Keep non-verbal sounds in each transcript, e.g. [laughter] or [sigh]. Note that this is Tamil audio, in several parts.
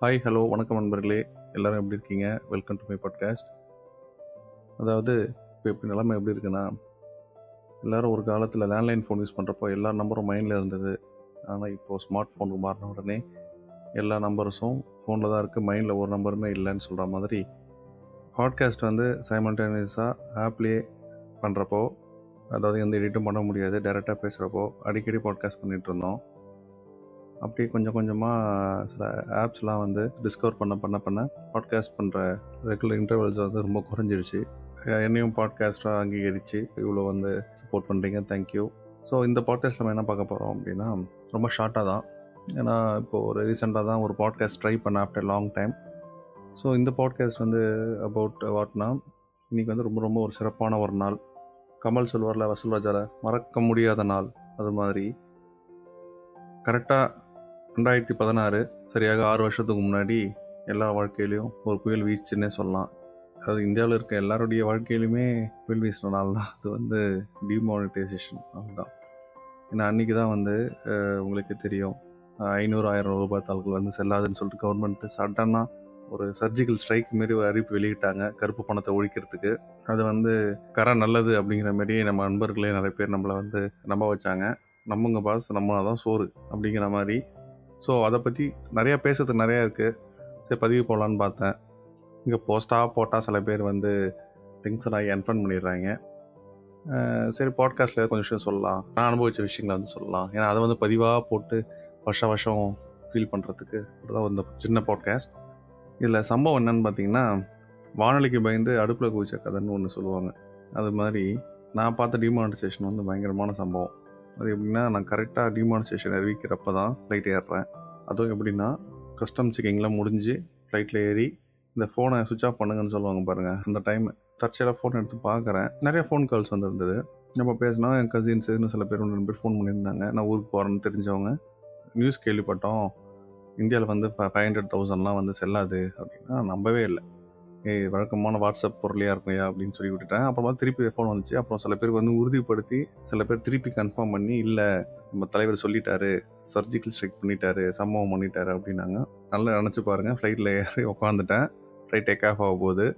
ஹாய் ஹலோ வணக்கம் நண்பர்களே. எல்லோரும் எப்படி இருக்கீங்க? வெல்கம் டு மை பாட்காஸ்ட் அதாவது இப்போ எப்படி நிலைமை எப்படி இருக்குன்னா எல்லாரும் ஒரு காலத்தில் லேண்ட்லைன் ஃபோன் யூஸ் பண்ணுறப்போ எல்லா நம்பரும் மைண்டில் இருந்தது. ஆனால் இப்போது ஸ்மார்ட் ஃபோனுக்கு மாறின உடனே எல்லா நம்பர்ஸும் ஃபோனில் தான் இருக்குது மைண்டில் ஒரு நம்பருமே இல்லைன்னு சொல்கிற மாதிரி பாட்காஸ்ட் வந்து சைமல்டேனியஸாக ஆப்லேயே பண்ணுறப்போ அதாவது எந்த எடிட்டும் பண்ண முடியாது டேரெக்டாக பேசுகிறப்போ அடிக்கடி பாட்காஸ்ட் பண்ணிகிட்டு இருந்தோம். அப்படியே கொஞ்சம் கொஞ்சமாக சில ஆப்ஸ்லாம் வந்து டிஸ்கவர் பண்ண பண்ண பண்ண பாட்காஸ்ட் பண்ணுற ரெகுலர் இன்டர்வல்ஸ் வந்து ரொம்ப குறைஞ்சிருச்சு. என்னையும் பாட்காஸ்ட்டாக அங்கீகரித்து இவ்வளோ வந்து சப்போர்ட் பண்ணுறீங்க தேங்க்யூ ஸோ இந்த பாட்காஸ்ட் நம்ம என்ன பார்க்க போகிறோம் அப்படின்னா ரொம்ப ஷார்ட்டாக தான். ஏன்னா இப்போது ஒரு ரீசெண்டாக தான் ஒரு பாட்காஸ்ட் ட்ரை பண்ண ஆஃப்டர் லாங் டைம் ஸோ இந்த பாட்காஸ்ட் வந்து அபவுட் வாட்னா இன்றைக்கி வந்து ரொம்ப ரொம்ப ஒரு சிறப்பான ஒரு நாள். கமல் சொல்வார்ல ராஜாவில் மறக்க முடியாத நாள். அது மாதிரி. கரெக்டாக ரெண்டாயிரத்தி பதினாறு சரியாக ஆறு வருஷத்துக்கு முன்னாடி எல்லா வாழ்க்கையிலையும் ஒரு புயல் வீச்சுன்னே சொல்லலாம். அதாவது இந்தியாவில் இருக்க எல்லாருடைய வாழ்க்கையிலுமே புயல் வீசின நாள் தான். அது வந்து டிமானிட்டைசேஷன் அதுதான் ஏன்னா அன்றைக்கி தான் வந்து உங்களுக்கு தெரியும். ஐநூறு ஆயிரம் ரூபாய் தாள்கள் வந்து செல்லாதுன்னு சொல்லிட்டு கவர்மெண்ட்டு சடனாக ஒரு சர்ஜிக்கல் ஸ்ட்ரைக் மாரி ஒரு அறிவிப்பு வெளியிட்டாங்க கருப்பு பணத்தை ஒழிக்கிறதுக்கு. அது வந்து கரை நல்லது அப்படிங்கிற மாரி நம்ம நண்பர்களே நிறைய பேர் நம்மளை வந்து நம்ப வச்சாங்க. நம்மங்க பாஸ் நம்ம தான் சோறு அப்படிங்கிற மாதிரி ஸோ அதை பற்றி நிறையா பேசுறதுக்கு நிறையா இருக்குது சரி பதிவு போடலான்னு பார்த்தேன். இங்கே போஸ்ட்டாக போட்டால் சில பேர் வந்து டென்ஷன் ஆகி அன்ஃபன் பண்ணிடுறாங்க. சரி பாட்காஸ்ட்டில் கொஞ்சம் விஷயம் சொல்லலாம். நான் அனுபவித்த விஷயங்களை வந்து சொல்லலாம். ஏன்னா அதை வந்து பதிவாக போட்டு வருஷ வருஷம் ஃபீல் பண்ணுறதுக்கு தான் இந்த சின்ன பாட்காஸ்ட் இதில் சம்பவம் என்னன்னு பார்த்தீங்கன்னா வானொலிக்கு பயந்து அடுப்பில் குவிச்ச கதைன்னு ஒன்று சொல்லுவாங்க. அது மாதிரி நான் பார்த்த டிமானிட்டைசேஷன் வந்து பயங்கரமான சம்பவம். அது எப்படின்னா நான் கரெக்டாக டிமானிட்டைசேஷன் அறிவிக்கிறப்ப தான் ஃப்ளைட் ஏறுறேன். அதுவும் எப்படின்னா கஸ்டம் செக்கிங்லாம் முடிஞ்சு ஃப்ளைட்டில் ஏறி இந்த ஃபோனை சுவிச் ஆஃப் பண்ணுங்கன்னு சொல்லுவாங்க பாருங்கள் அந்த டைம் தற்செயலாக ஃபோன் எடுத்து பார்க்குறேன். நிறைய ஃபோன் கால்ஸ் வந்துருந்தது. நம்ம பேசினா என் கசின்ஸ் சில பேர் ஒன்று ரெண்டு பேர் ஃபோன் பண்ணியிருந்தாங்க. நான் ஊருக்கு போகிறேன்னு தெரிஞ்சவங்க நியூஸ் கேள்விப்பட்டோம். இந்தியாவில் வந்து ஃபைவ் ஹண்ட்ரட் தௌசண்ட்லாம் வந்து செல்லாது அப்படின்னா நம்பவே இல்லை. வழக்கமான வாட்ஸ்அப் பொருளையாக இருக்கும்யா அப்படின்னு சொல்லி விட்டுட்டேன். அப்புறமா திருப்பி ஃபோன் வந்துச்சு. அப்புறம் சில பேருக்கு வந்து உறுதிப்படுத்தி சில பேர் திருப்பி கன்ஃபார்ம் பண்ணி இல்லை நம்ம தலைவர் சொல்லிட்டாரு சர்ஜிக்கல் ஸ்ட்ரைக் பண்ணிட்டாரு சம்பவம் பண்ணிட்டாரு அப்படின்னாங்க. நல்லா நினச்சி பாருங்கள் ஃப்ளைட்டில் ஏறி உட்காந்துட்டேன் ஃப்ளைட் டேக் ஆஃப் ஆக போகுது.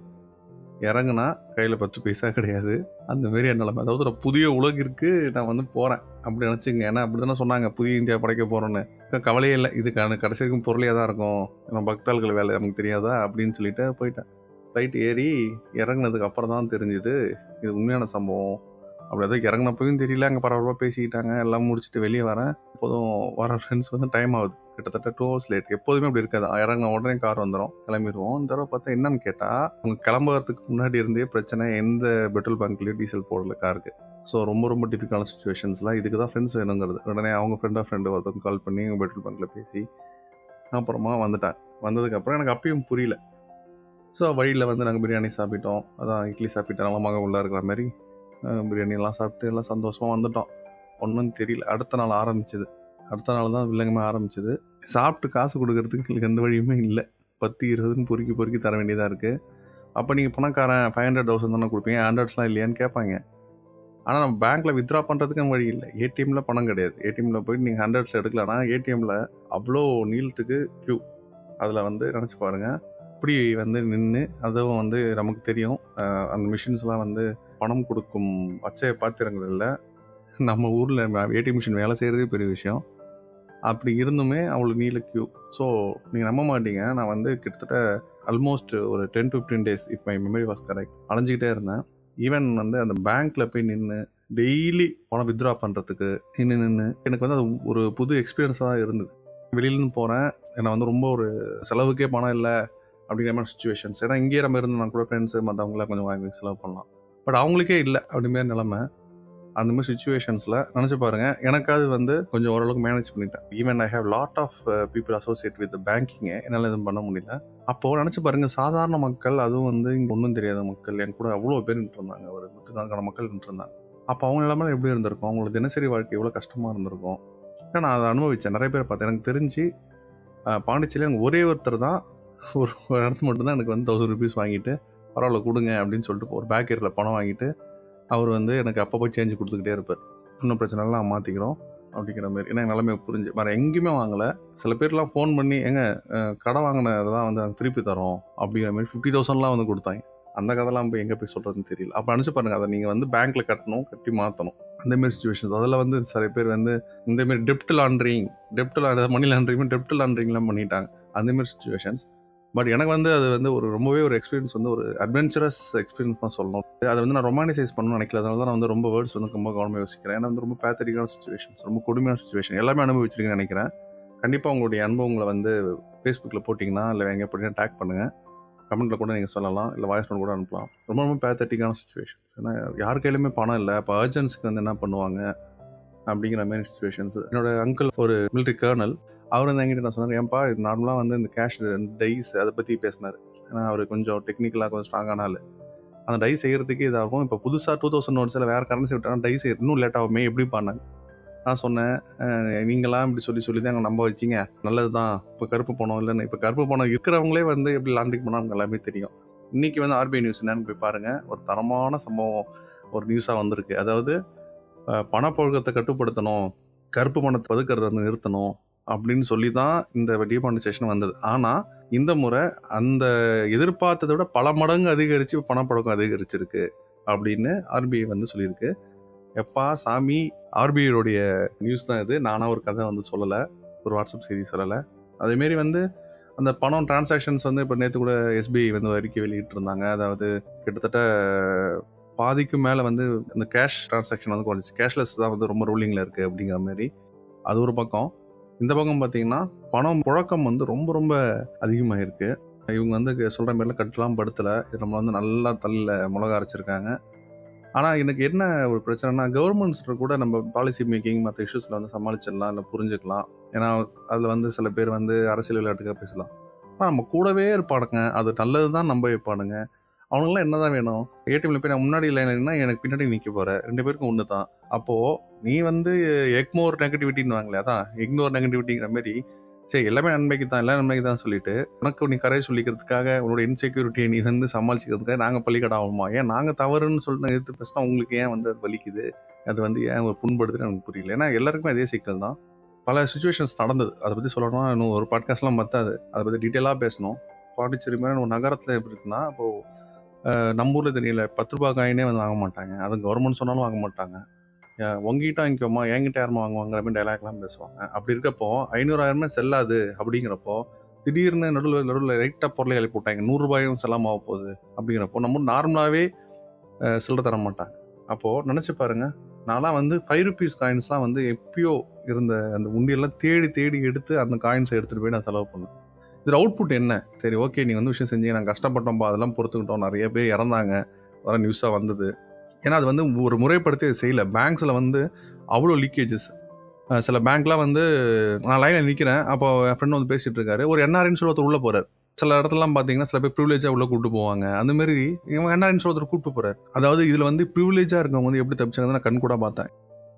இறங்குனா கையில் பத்து பைசா கிடையாது. அந்த மாரி நிலைமை. அதாவது ஒரு புதிய உலகிற்கு நான் வந்து போகிறேன் அப்படி நினச்சிங்க ஏன்னா அப்படி தானே சொன்னாங்க. புதிய இந்தியா படைக்க போகிறோன்னு கவலையே இல்லை. இதுக்கான கடைசி வரைக்கும் பொருளையாக தான் இருக்கும். நம்ம பக்தாள்கள் வேலை நமக்கு தெரியாதா? அப்படின்னு சொல்லிட்டு போயிட்டேன். ஃப்ளைட் ஏறி இறங்கினதுக்கு அப்புறம் தான் தெரிஞ்சுது இது உண்மையான சம்பவம். அப்படி எதாவது இறங்கினப்பையும் தெரியல அங்கே பரபரப்பாக பேசிக்கிட்டாங்க எல்லாம் முடிச்சுட்டு வெளியே வரேன். எப்போதும் வர ஃப்ரெண்ட்ஸ் வந்து டைம் ஆகுது. கிட்டத்தட்ட டூ ஹவர்ஸ் லேட் எப்போதுமே அப்படி இருக்காது. இறங்கின உடனே கார் வந்துடும் கிளம்பிடுவோம் இந்த தடவை பார்த்தா என்னன்னு கேட்டால் அவங்க கிளம்புறதுக்கு முன்னாடி இருந்தே பிரச்சனை எந்த பெட்ரோல் பங்க்லேயும் டீசல் போடல காருக்கு ஸோ ரொம்ப ரொம்ப டிஃபிகல்டான சுச்சுவேஷன்ஸ்லாம் இதுக்கு தான் ஃப்ரெண்ட்ஸ் வேணுங்கிறது. உடனே அவங்க ஃப்ரெண்டாக ஃப்ரெண்டு ஒருத்தவங்க கால் பண்ணி பெட்ரோல் பங்க்கில் பேசி அப்புறமா வந்துட்டேன் வந்ததுக்கப்புறம் எனக்கு அப்பயும் புரியல. ஸோ வழியில் வந்து நாங்கள் பிரியாணி சாப்பிட்டோம். அதான் இட்லி சாப்பிட்டோம் நல்ல மகன் உள்ளே இருக்கிற மாதிரி பிரியாணியெல்லாம் பிரியாணிலாம் சாப்பிட்டு எல்லாம் சந்தோஷமாக வந்துட்டோம். ஒன்றும் தெரியல. அடுத்த நாள் ஆரம்பிச்சது. அடுத்த நாள் தான் வில்லங்கமே ஆரம்பிச்சது. சாப்பிட்டு காசு கொடுக்கறதுக்கு எங்களுக்கு எந்த வழியுமே இல்லை. பத்து இருபதுன்னு பொறுக்கி பொறுக்கி தர வேண்டியதாக இருக்குது அப்போ நீங்கள் பணக்காரன் ஃபைவ் ஹண்ட்ரட் தௌசண்ட் தானே கொடுப்பீங்க? ஹண்ட்ரட்ஸ்லாம் இல்லையான்னு கேட்பாங்க. ஆனால் நம்ம பேங்க்கில் வித்ட்ரா பண்ணுறதுக்கும் வழி இல்லை. ஏடிஎம்மில் பணம் கிடையாது. ஏடிஎம்மில் போயிட்டு நீங்கள் ஹண்ட்ரட்ஸில் எடுக்கலன்னா ஏடிஎம்மில் அவ்வளோ நீளத்துக்கு க்யூ அதில் வந்து நினச்சி பாருங்கள் அப்படி வந்து நின்று அதுவும் வந்து நமக்கு தெரியும். அந்த மிஷின்ஸ்லாம் வந்து பணம் கொடுக்கும் அச்சய பாத்திரங்கள் நம்ம ஊரில் ஏடிஎம் மிஷின் வேலை செய்கிறதே பெரிய விஷயம். அப்படி இருந்துமே அவ்வளோ நீல க்யூ ஸோ நீங்கள் நம்ப மாட்டீங்க. நான் வந்து கிட்டத்தட்ட ஆல்மோஸ்ட் ஒரு ten to fifteen days if my memory was correct அலைஞ்சிக்கிட்டே இருந்தேன். ஈவன் வந்து அந்த பேங்க்கில் போய் நின்று டெய்லி பணம் வித்ட்ரா பண்ணுறதுக்கு நின்று நின்று எனக்கு வந்து அது ஒரு புது எக்ஸ்பீரியன்ஸாக தான் இருந்தது. வெளியிலேருந்து போகிறேன் என்னை வந்து ரொம்ப ஒரு செலவுக்கே பணம் இல்லை. அப்படிங்கிற மாதிரி சுச்சுவேஷன்ஸ் ஏன்னா இங்கேயே நம்ம இருந்தோம்னா கூட ஃப்ரெண்ட்ஸு மற்றவங்களாம் கொஞ்சம் வாங்கி செலவு பண்ணலாம். பட் அவங்களுக்கே இல்லை அப்படிமாரி நிலமை. அந்த மாதிரி சுச்சுவேஷன்ஸில் நினச்சி பாருங்க. எனக்காவது வந்து கொஞ்சம் ஓரளவுக்கு மேனேஜ் பண்ணிட்டேன். Even I have lot of people associate with பேங்கிங்கை என்னால் எதுவும் பண்ண முடியல. அப்போது நினச்சி பாருங்கள் சாதாரண மக்கள் அதுவும் வந்து இங்கே ஒன்றும் தெரியாத மக்கள் என் கூட அவ்வளோ பேர் நின்று இருந்தாங்க. ஒரு நூற்றுக்கணக்கான மக்கள் நின்றுருந்தாங்க அப்போ அவங்க நிலைமை எப்படி இருந்திருக்கும்? அவங்களோட தினசரி வாழ்க்கை எவ்வளோ கஷ்டமாக இருந்திருக்கும்? ஏன்னா நான் அதை அனுபவித்தேன் நிறைய பேர் பார்த்தேன். எனக்கு தெரிஞ்சு பாண்டிச்சேரியில் எனக்கு ஒரே ஒருத்தர் தான் ஒரு ஒரு இடத்து மட்டும்தான் எனக்கு வந்து தௌசண்ட் ருபீஸ் வாங்கிட்டு பரவாயில்ல கொடுங்க அப்படின்னு சொல்லிட்டு ஒரு பேக்கரியில் பணம் வாங்கிட்டு அவர் வந்து எனக்கு அப்பப்போ சேஞ்சு கொடுத்துக்கிட்டே இருப்பார். இன்னும் பிரச்சனைலாம் மாற்றிக்கிறோம் அப்படிங்கிற மாதிரி. ஏன்னா நிலைமை புரிஞ்சு வேறு எங்கேயுமே வாங்கலை. சில பேர்லாம் ஃபோன் பண்ணி எங்க கடை கடை வாங்கினதெல்லாம் வந்து நாங்க திருப்பி தரோம் அப்படிங்கிற மாதிரி ஃபிஃப்டி தௌசண்ட்லாம் வந்து கொடுத்தாங்க. அந்த கதைலாம் போய் எங்கே போய் சொல்கிறதுன்னு தெரியல. அப்போ அனுப்பிச்சு பாருங்கள் அதை நீங்கள் வந்து பேங்க்கில் கட்டணும் கட்டி மாற்றணும். அந்தமாரி சுச்சுவேஷன்ஸ் அதில் வந்து சில பேர் வந்து இந்த மாதிரி டெப்ட் லாண்ட்ரிங் டெப்ட் மணி லாண்ட்ரிங் டெப்ட் லாண்ட்ரிங்லாம் பண்ணிட்டாங்க. அந்த மாதிரி சுச்சுவேஷன்ஸ் பட் எனக்கு வந்து அது வந்து ஒரு ரொம்பவே ஒரு எக்ஸ்பீரியன்ஸ் வந்து ஒரு அட்வென்ச்சரஸ் எக்ஸ்பீரியன்ஸ் தான் சொல்லணும். அதை வந்து நான் ரொமானிசைஸ் பண்ணணும்னு நினைக்கல. அதனால தான் நான் வந்து ரொம்ப வேர்ட்ஸ் வந்து ரொம்ப கவனமாக யோசிக்கிறேன். ஏன்னா வந்து ரொம்ப பேத்தரிக்கான சுச்சுவேஷன்ஸ் ரொம்ப கொடுமையான சுச்சுவேஷன் எல்லாமே அனுபவிச்சிருக்கேன்னு நினைக்கிறேன். கண்டிப்பாக உங்களுடைய அனுபவங்களை வந்து ஃபேஸ்புக்கில் போட்டிங்கன்னா இல்லை எங்கே போட்டிங்கன்னா டேக் பண்ணுங்கள் கமெண்ட்டில் கூட நீங்கள் சொல்லலாம். இல்லை வாய்ஸ் நோட் கூட அனுப்பலாம். ரொம்ப ரொம்ப பேத்தட்டிக்கான சுச்சுவேஷன்ஸ் ஏன்னா யார் கையிலுமே பணம் இல்லை. இப்போ அர்ஜென்ஸுக்கு வந்து என்ன பண்ணுவாங்க? அப்படிங்கிற மாதிரி சுச்சுவேஷன்ஸ் என்னோட அங்கிள் ஒரு மிலிட்ரி கர்னல் அவர் வந்து என்கிட்ட நான் சொன்னார் ஏன்பா இது நார்மலாக வந்து இந்த கேஷ் டைஸ் அதை பற்றி பேசினார். ஏன்னா அவர் கொஞ்சம் டெக்னிக்கலாக கொஞ்சம் ஸ்ட்ராங்கான ஆள். அந்த டை செய்கிறதுக்கு இதாகும். இப்போ புதுசாக டூ தௌசண்ட் நோட்ஸில் வேறு கரன்சி விட்டாங்கன்னா டை செய்ய இன்னும் லேட் ஆகுமே எப்படி பண்ணாங்க நான்? சொன்னேன் நீங்களாம் இப்படி சொல்லி சொல்லி தான் அங்கே நம்ப வச்சிங்க. நல்லது தான் இப்போ கருப்பு பணம் இல்லைன்னு. இப்போ கருப்பு பணம் இருக்கிறவங்களே வந்து எப்படி லாண்ட்ரிங் பண்ணால் எல்லாமே தெரியும். இன்றைக்கி வந்து ஆர்பிஐ நியூஸ் என்னன்னு போய் பாருங்கள் ஒரு தரமான சம்பவம் ஒரு நியூஸாக வந்திருக்கு. அதாவது அஹ், கட்டுப்படுத்தணும் கருப்பு பணத்தை பதுக்கிறத வந்து நிறுத்தணும். அப்படின்னு சொல்லி தான் இந்த டீமானிசேஷன் வந்தது. ஆனால் இந்த முறை அந்த எதிர்பார்த்ததை விட பல மடங்கு அதிகரித்து பணப்பழக்கம் அதிகரிச்சிருக்கு அப்படின்னு ஆர்பிஐ வந்து சொல்லியிருக்கு. எப்பா சாமி ஆர்பிஐயோடைய நியூஸ் தான் இது. நானாக ஒரு கதை வந்து சொல்லலை. ஒரு வாட்ஸ்அப் செய்தி சொல்லலை. அதேமாரி வந்து அந்த பணம் டிரான்சாக்ஷன்ஸ் வந்து இப்போ நேற்று கூட எஸ்பிஐ வந்து அறிக்கை வெளியிட்டு இருந்தாங்க அதாவது கிட்டத்தட்ட பாதிக்கும் மேலே வந்து இந்த கேஷ் டிரான்சாக்ஷன் வந்து குறைஞ்சி கேஷ்லெஸ் தான் வந்து ரொம்ப ரூலிங்கில் இருக்குது அப்படிங்கிற மாதிரி அது ஒரு பக்கம். இந்த பக்கம் பார்த்தீங்கன்னா பணம் புழக்கம் வந்து ரொம்ப ரொம்ப அதிகமாக இருக்குது இவங்க வந்து சொல்கிற மாதிரிலாம் கட்டலாம் படுத்தலை. நம்ம வந்து நல்லா தள்ளில் மிளகா அரைச்சிருக்காங்க. ஆனால் எனக்கு என்ன ஒரு பிரச்சனைனா கவர்மெண்ட்ஸ் கூட நம்ம பாலிசி மேக்கிங் மற்ற இஷ்யூஸில் வந்து சமாளிச்சிடலாம் இல்லை புரிஞ்சுக்கலாம். ஏன்னா அதில் வந்து சில பேர் வந்து அரசியல் விளையாட்டுக்காக பேசலாம். ஆனால் நம்ம கூடவே இருப்பாடுங்க அது நல்லது தான் நம்ப வைப்பானுங்க என்ன தான் வேணும் ஏடிஎம்ல போய் நான் முன்னாடி இல்லைன்னா எனக்கு பின்னாடி நிற்க போகிறேன் ரெண்டு பேருக்கும் ஒன்று தான் அப்போது நீ வந்து எக்மோர் நெகட்டிவிட்டின்னு வாங்களே அதான். இக்னோர் நெகட்டிவிட்டிங்கிற மாதிரி சரி எல்லாமே நன்மைக்கு தான் எல்லாம் நன்மைக்கு தான் சொல்லிட்டு உனக்கு நீ கரை சொல்லிக்கிறதுக்காக உன்னோட இன்செக்யூரிட்டியை நீ வந்து சமாளிச்சுக்கிறதுக்காக நாங்கள் பள்ளிக்கடை ஆகுமா ஏன் நாங்கள் தவறுன்னு சொல்லிட்டு எடுத்து பேசினா உங்களுக்கு ஏன் வந்து அது வலிக்குது? அது வந்து ஏன் ஒரு புண்படுதுன்னு எனக்கு புரியல. ஏன்னா எல்லாருக்குமே அதே சிக்கல் தான். பல சுச்சுவேஷன்ஸ் நடந்தது. அதை பற்றி சொல்லணும்னா இன்னும் ஒரு பாட்காஸ்ட்லாம் மற்றாது அதை பற்றி டீட்டெயிலாக பேசணும். பாண்டிச்சேரி மாதிரி ஒரு நகரத்தில் எப்படி இருக்குன்னா இப்போது நம்ம ஊரில் தெரியல. பத்து ரூபா காயினே வந்து வாங்க மாட்டாங்க. அது கவர்மெண்ட் சொன்னாலும் வாங்க மாட்டாங்க. உங்ககிட்ட வாங்கிக்கோமா? என்கிட்ட யாருமா வாங்குவாங்கிற மாதிரி டைலாக்லாம் பேசுவாங்க. அப்படி இருக்கப்போ ஐநூறாயிரமே செல்லாது அப்படிங்கிறப்போ திடீர்னு நடுவில் நடுவில் ரைட்டாக பொருளை எழுப்பி போட்டாங்க நூறுரூபாயும் செல்லாம போகுது அப்படிங்கிறப்போ நம்ம நார்மலாகவே சில்லற தர மாட்டாங்க. அப்போது நினச்சி பாருங்க. நான்லாம் வந்து ஃபைவ் ருபீஸ் காயின்ஸ்லாம் வந்து எப்பயோ இருந்த அந்த உண்டியெல்லாம் தேடி தேடி எடுத்து அந்த காயின்ஸை எடுத்துகிட்டு போய் நான் செலவு பண்ணேன். இதில் அவுட்புட் என்ன? சரி ஓகே நீங்கள் வந்து விஷயம் செஞ்சீங்க. நாங்கள் கஷ்டப்பட்டோம்பா அதெல்லாம் பொறுத்துக்கிட்டோம். நிறைய பேர் இறந்தாங்க. வர நியூஸாக வந்தது. ஏன்னா அது வந்து ஒரு முறைப்படுத்தி அது செய்யலை. பேங்க்ஸில் வந்து அவ்வளோ லீக்கேஜஸ் சில பேங்க்லாம் வந்து நான் லைனில் நிற்கிறேன் அப்போ என் ஃப்ரெண்ட் வந்து பேசிகிட்டு இருக்காரு. ஒரு என்ஆர்என் சொல்லி ஒருத்தர் உள்ளே போகிறார் சில இடத்துலலாம் பார்த்தீங்கன்னா சில பேர் ப்ரிவிலேஜாக உள்ளே கூட்டு போவாங்க. அந்த மாதிரி இவன் என்ஆர்என் சொல்லி ஒருத்தர் கூப்பிட்டு போகிறார் அதாவது இதில் வந்து ப்ரிவிலேஜாக இருக்கவங்க வந்து எப்படி தப்பிச்சாங்க நான் கண் கூட பார்த்தேன்.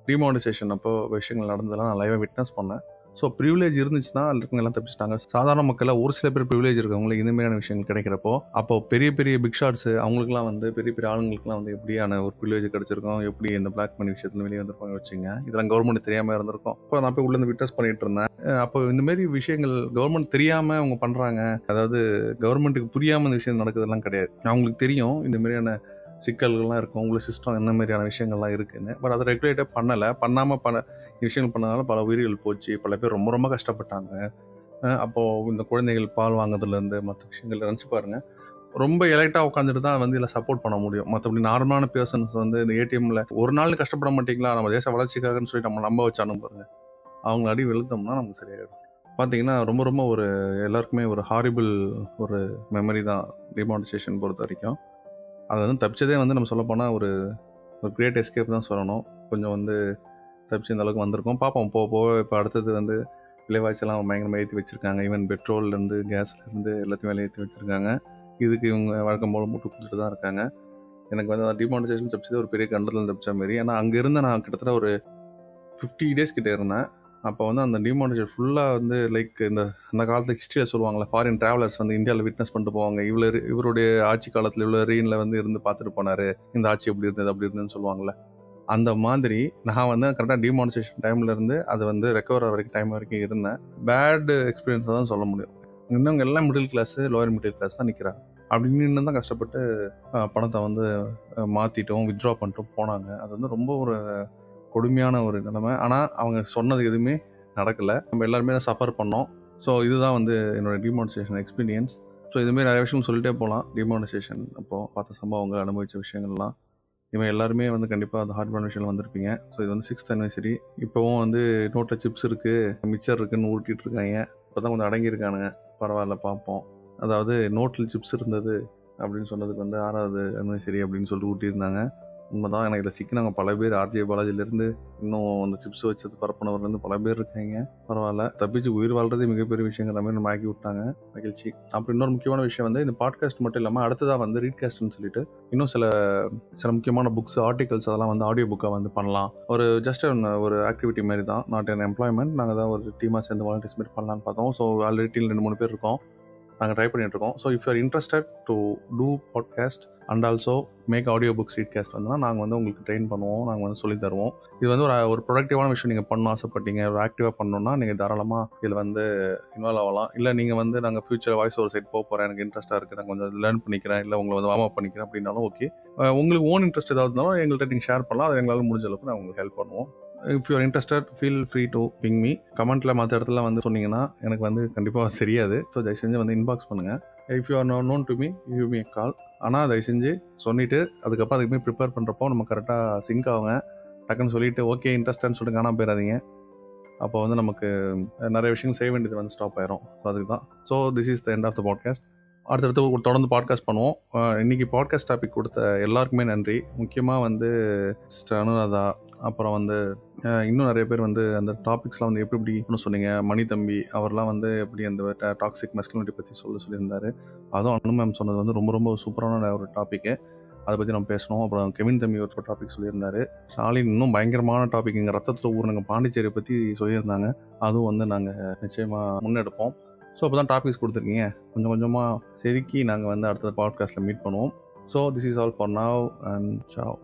டிமானிசேஷன் அப்போ விஷயங்கள் நடந்ததெல்லாம் நான் லைவாக விட்னஸ் பண்ணேன். ஸோ ப்ரிவிலேஜ் இருந்துச்சுன்னா இருக்கவங்க எல்லாம் தப்பிச்சிட்டாங்க. சாதாரண மக்கள் ஒரு சில பேர் ப்ரிவிலேஜ் இருக்கவங்களுக்கு இந்த மாதிரியான விஷயங்கள் கிடைக்கிறப்போ அப்போ பெரிய பெரிய பிக் ஷாட்ஸ் அவங்களுக்குலாம் வந்து பெரிய பெரிய ஆளுங்களுக்குலாம் வந்து எப்படியான ஒரு ப்ரிவிலேஜ் கிடைச்சிருக்கும்? எப்படி இந்த பிளாக் மணி விஷயத்துல வெளியே வந்திருப்பாங்க வச்சுங்க இதெல்லாம் கவர்மெண்ட் தெரியாம இருந்திருக்கும். அப்போ நான் போய் உள்ள விட்னஸ் பண்ணிட்டு இருந்தேன். அப்போ இந்த மாதிரி விஷயங்கள் கவர்மெண்ட் தெரியாம அவங்க பண்றாங்க. அதாவது கவர்மெண்ட்டுக்கு புரியாம இந்த விஷயம் நடக்குதெல்லாம் கிடையாது. அவங்களுக்கு தெரியும் இந்த மாதிரியான சிக்கல்கள்லாம் இருக்கும். உங்களுக்கு சிஸ்டம் என்ன மாதிரியான விஷயங்கள்லாம் இருக்குன்னு. பட் அதை ரெகுலேட்டே பண்ணலை. பண்ணாமல் பண்ண விஷயங்கள் பண்ணனால பல உயிர்கள் போச்சு. பல பேர் ரொம்ப ரொம்ப கஷ்டப்பட்டாங்க. அப்போது இந்த குழந்தைகள் பால் வாங்குறதுலேருந்து மற்ற விஷயங்கள் நினச்சி பாருங்க. ரொம்ப எலைட்டாக உட்காந்துட்டு தான் வந்து இதில் சப்போர்ட் பண்ண முடியும். மற்றபடி நார்மலான பர்சன்ஸ் வந்து இந்த ஏடிஎம்மில் ஒரு நாள் கஷ்டப்பட மாட்டீங்களா? நம்ம தேச வளர்ச்சிக்காகன்னு சொல்லி நம்ம நம்ப வச்சு அனுப்புறங்க அவங்க அடி வெளுத்தோம்னா நமக்கு சரியாயிடும். பார்த்தீங்கன்னா ரொம்ப ரொம்ப ஒரு எல்லாருக்குமே ஒரு ஹாரிபிள் ஒரு மெமரி தான் டிமானிசேஷன் பொறுத்த வரைக்கும். அதை வந்து தப்பிச்சதே வந்து நம்ம சொல்லப்போனால் ஒரு ஒரு கிரேட் எஸ்கேப் தான் சொல்லணும். கொஞ்சம் வந்து தப்பிச்சு இந்த அளவுக்கு வந்திருக்கோம். பார்ப்போம். போக போக இப்போ அடுத்தது வந்து விலைவாசியெல்லாம் பயங்கரமாக ஏற்றி வச்சுருக்காங்க. ஈவன் பெட்ரோல்லேருந்து கேஸ்லேருந்து எல்லாத்தையும் விலை ஏற்றி வச்சுருக்காங்க. இதுக்கு இவங்க வழக்கம் போல் முட்டு கொடுத்துட்டு தான் இருக்காங்க. எனக்கு வந்து டிமானிசேஷன் தப்பிச்சது ஒரு பெரிய கண்டத்தில் தப்பிச்ச மாரி. ஏன்னா அங்கே இருந்த நான் கிட்டத்தட்ட ஒரு ஃபிஃப்டி டேஸ் கிட்டே இருந்தேன். அப்போ வந்து அந்த டிமானிசேஷன் ஃபுல்லாக வந்து லைக் இந்த அந்த காலத்தில் ஹிஸ்ட்ரியில் சொல்லுவாங்களே ஃபாரின் ட்ராவலர்ஸ் வந்து இந்தியாவில் விட்னஸ் பண்ணிட்டு போவாங்க. இவ்வளோ இவருடைய ஆட்சி காலத்தில் இவ்வளோ ரீனில் வந்து இருந்து பார்த்துட்டு போனார். இந்த ஆட்சி எப்படி இருந்தது அப்படி இருந்ததுன்னு சொல்லுவாங்களே அந்த மாதிரி நான் வந்து கரெக்டாக டிமானிசேஷன் டைம்ல இருந்து அது வந்து ரெக்கவர் வரைக்கும் டைம் வரைக்கும் இருந்தேன். பேடு எக்ஸ்பீரியன்ஸ் தான் சொல்ல முடியும். இன்னவங்க எல்லாம் middle class lower middle class தான் நிற்கிறாங்க அப்படின்னு தான் கஷ்டப்பட்டு பணத்தை வந்து மாற்றிட்டோம் வித்ட்ரா பண்ணிட்டோம் போனாங்க. அது வந்து ரொம்ப ஒரு கொடுமையான ஒரு நிலைமை. ஆனால் அவங்க சொன்னது எதுவுமே நடக்கலை. நம்ம எல்லாருமே தான் சஃபர் பண்ணோம். ஸோ இதுதான் வந்து என்னோட டிமானிசேஷன் எக்ஸ்பீரியன்ஸ் ஸோ இதுமாரி நிறைய விஷயம் சொல்லிட்டே போகலாம் டிமானிசேஷன் அப்போது பார்த்த சம்பவங்கள் அனுபவித்த விஷயங்கள்லாம். இவன் எல்லாருமே வந்து கண்டிப்பாக அந்த ஹார்ட் விஷயம் வந்திருப்பீங்க. ஸோ இது வந்து சிக்ஸ்த் அனிவர்சரி இப்போவும் வந்து நோட்டில் சிப்ஸ் இருக்குது மிச்சர் இருக்குன்னு ஊட்டிகிட்டு இருக்காங்க இப்போ தான் கொஞ்சம் அடங்கியிருக்கானுங்க. பரவாயில்ல பார்ப்போம். அதாவது நோட்டில் சிப்ஸ் இருந்தது அப்படின்னு சொன்னதுக்கு வந்து ஆறாவது அனிவர்சரி அப்படின்னு சொல்லிட்டு ஊட்டியிருந்தாங்க உண்மைதான். எனக்கு இதில் சிக்கினவங்க பல பேர் ஆர்ஜே பாலாஜிலேருந்து இன்னும் அந்த சிப்ஸ் வச்சது பரப்புனவர்லேருந்து பல பேர் இருக்காங்க. பரவாயில்ல. தப்பிச்சு உயிர் வாழ்றதே மிகப்பெரிய விஷயங்கிற மாதிரி நம்ம ஆக்கி விட்டாங்க. மகிழ்ச்சி. அப்புறம் இன்னொரு முக்கியமான விஷயம் வந்து இந்த பாட்காஸ்ட் மட்டும் இல்லாமல் அடுத்ததாக வந்து ரீட்காஸ்ட்னு சொல்லிட்டு இன்னும் சில சில முக்கியமான புக்ஸ் ஆர்டிகல்ஸ் அதெல்லாம் வந்து ஆடியோ புக்காக வந்து பண்ணலாம். ஒரு ஜஸ்ட் ஒரு ஆக்டிவிட்டி மாதிரி தான். நாட் என் எம்ப்ளாய்மெண்ட் நாங்கள் தான் ஒரு டீமாக சேர்ந்து வாலண்டியர்ஸ் மாதிரி பண்ணலான்னு பார்த்தோம். ஸோ ஆல்ரெடி டீம் ரெண்டு மூணு பேர் இருக்கோம். நாங்கள் ட்ரை பண்ணிகிட்டு இருக்கோம் so if you're interested to do podcast and also make audio books readcast வந்தோம்னா நாங்கள் வந்து உங்களுக்கு ட்ரெயின் பண்ணுவோம். நாங்கள் வந்து சொல்லி தருவோம். இது வந்து ஒரு ஒரு ப்ரொடக்டிவான விஷயம். நீங்கள் பண்ணணும் ஆசைப்பட்டீங்க ஒரு ஆக்டிவாக பண்ணணும்னா நீங்கள் தாராளமாக இதில் வந்து இன்வால்வ் ஆகலாம். இல்லை நீங்கள் வந்து நாங்கள் ஃபியூச்சர் வாய்ஸ் ஒரு சைட் போக போகிறேன் எனக்கு இன்ட்ரெஸ்ட்டாக இருக்குது நான் கொஞ்சம் லேர்ன் பண்ணிக்கிறேன். இல்லை உங்களை வந்து வார்ம் அப் பண்ணிக்கிறேன். அப்படின்னாலும் ஓகே உங்களுக்கு ஓன் இன்ட்ரெஸ்ட் ஏதாவது இருந்தாலும் எங்கள்கிட்ட நீங்கள் ஷேர் பண்ணலாம். அது எங்களால் முடிஞ்ச அளவுக்கு நான் உங்களுக்கு ஹெல்ப் பண்ணுவோம். If you're interested feel free to ping me கமெண்ட்டில் மற்ற இடத்துல வந்து சொன்னீங்கன்னா எனக்கு வந்து கண்டிப்பாக [laughs] தெரியாது. ஸோ தயவு செஞ்சு வந்து இன்பாக்ஸ் பண்ணுங்கள் if you are no known to me you me call ஆனால் தயவு செஞ்சு சொல்லிவிட்டு அதுக்கப்புறம் அதுக்குமே ப்ரிப்பேர் பண்ணுறப்போ நம்ம கரெக்டாக சிங்க் ஆகுங்க. டக்குன்னு சொல்லிட்டு ஓகே இன்ட்ரெஸ்டான்னு சொல்லிட்டு காணாமல் போயிடாதீங்க. அப்போ வந்து நமக்கு நிறைய விஷயங்கள் செய்ய வேண்டியது வந்து ஸ்டாப் ஆயிரும். ஸோ அதுக்கு தான் so this is the end of the podcast அடுத்தடுத்து தொடர்ந்து பாட்காஸ்ட் பண்ணுவோம். இன்றைக்கி இன்னைக்கு பாட்காஸ்ட் டாபிக் கொடுத்த எல்லாருக்குமே நன்றி. முக்கியமாக வந்து சிஸ்டர் அனுராதா அப்புறம் வந்து இன்னும் நிறைய பேர் வந்து அந்த டாபிக்ஸ்லாம் வந்து எப்படி எப்படி இன்னும் சொன்னீங்க. மணி தம்பி அவர்லாம் வந்து எப்படி அந்த டாக்ஸிக் மஸ்குலினிட்டி பற்றி சொல்ல சொல்லியிருந்தார். அதுவும் அனு மேம் சொன்னது வந்து ரொம்ப ரொம்ப சூப்பரான ஒரு டாப்பிக்கு அதை பற்றி நம்ம பேசணும். அப்புறம் கெவின் தம்பி ஒரு டாபிக் சொல்லியிருந்தாரு. ஸ்டாலின் இன்னும் பயங்கரமான டாபிக் எங்கள் ரத்தத்தில் ஊர் பாண்டிச்சேரியை பற்றி சொல்லியிருந்தாங்க. அதுவும் வந்து நாங்கள் நிச்சயமாக முன்னெடுப்போம். ஸோ அப்போ தான் டாபிக்ஸ் கொடுத்துருக்கீங்க. கொஞ்சம் கொஞ்சமாக செதுக்கி நாங்கள் வந்து அடுத்த பாட்காஸ்ட்டில் மீட் பண்ணுவோம். So this is all for now and ciao